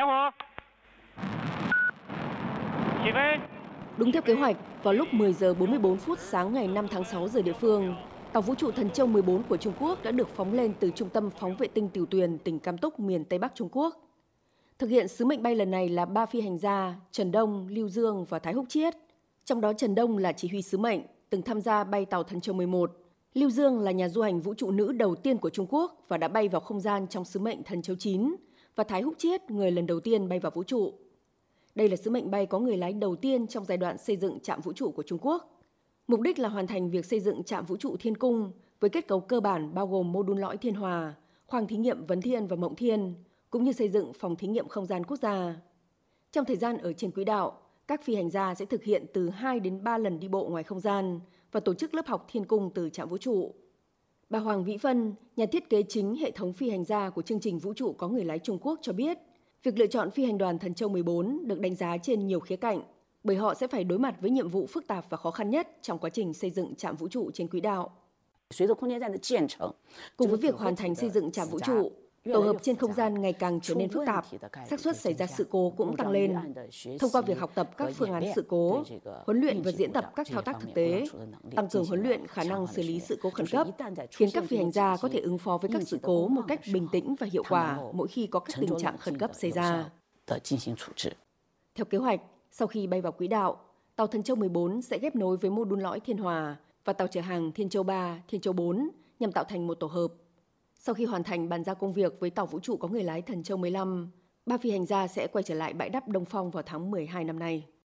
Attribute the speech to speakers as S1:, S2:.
S1: Kéo vô. Chị Vinh.
S2: Đúng theo kế hoạch, vào lúc 10 giờ 44 phút sáng ngày 5 tháng 6 giờ địa phương, tàu vũ trụ Thần Châu 14 của Trung Quốc đã được phóng lên từ trung tâm phóng vệ tinh Tiểu Tuyền, tỉnh Cam Túc, miền Tây Bắc Trung Quốc. Thực hiện sứ mệnh bay lần này là ba phi hành gia Trần Đông, Lưu Dương và Thái Húc Chiết. Trong đó Trần Đông là chỉ huy sứ mệnh, từng tham gia bay tàu Thần Châu 11. Lưu Dương là nhà du hành vũ trụ nữ đầu tiên của Trung Quốc và đã bay vào không gian trong sứ mệnh Thần Châu 9 và Thái Húc Chiết, người lần đầu tiên bay vào vũ trụ. Đây là sứ mệnh bay có người lái đầu tiên trong giai đoạn xây dựng trạm vũ trụ của Trung Quốc. Mục đích là hoàn thành việc xây dựng trạm vũ trụ Thiên Cung với kết cấu cơ bản bao gồm mô đun lõi Thiên Hòa, khoang thí nghiệm Vấn Thiên và Mộng Thiên, cũng như xây dựng phòng thí nghiệm không gian quốc gia. Trong thời gian ở trên quỹ đạo, các phi hành gia sẽ thực hiện từ 2 đến 3 lần đi bộ ngoài không gian và tổ chức lớp học Thiên Cung từ trạm vũ trụ. Bà Hoàng Vĩ Vân, nhà thiết kế chính hệ thống phi hành gia của chương trình vũ trụ có người lái Trung Quốc cho biết, việc lựa chọn phi hành đoàn Thần Châu 14 được đánh giá trên nhiều khía cạnh, bởi họ sẽ phải đối mặt với nhiệm vụ phức tạp và khó khăn nhất trong quá trình xây dựng trạm vũ trụ trên quỹ đạo. Cùng với việc hoàn thành xây dựng trạm vũ trụ, tổ hợp trên không gian ngày càng trở nên phức tạp, xác suất xảy ra sự cố cũng tăng lên. Thông qua việc học tập các phương án sự cố, huấn luyện và diễn tập các thao tác thực tế, tăng cường huấn luyện khả năng xử lý sự cố khẩn cấp, khiến các phi hành gia có thể ứng phó với các sự cố một cách bình tĩnh và hiệu quả mỗi khi có các tình trạng khẩn cấp xảy ra. Theo kế hoạch, sau khi bay vào quỹ đạo, tàu Thần Châu 14 sẽ ghép nối với mô đun lõi Thiên Hòa và tàu chở hàng Thiên Châu 3, Thiên Châu 4 nhằm tạo thành một tổ hợp sau khi hoàn thành bàn giao công việc với tàu vũ trụ có người lái Thần Châu 15, ba phi hành gia sẽ quay trở lại bãi đắp Đông Phong vào tháng 12 năm nay.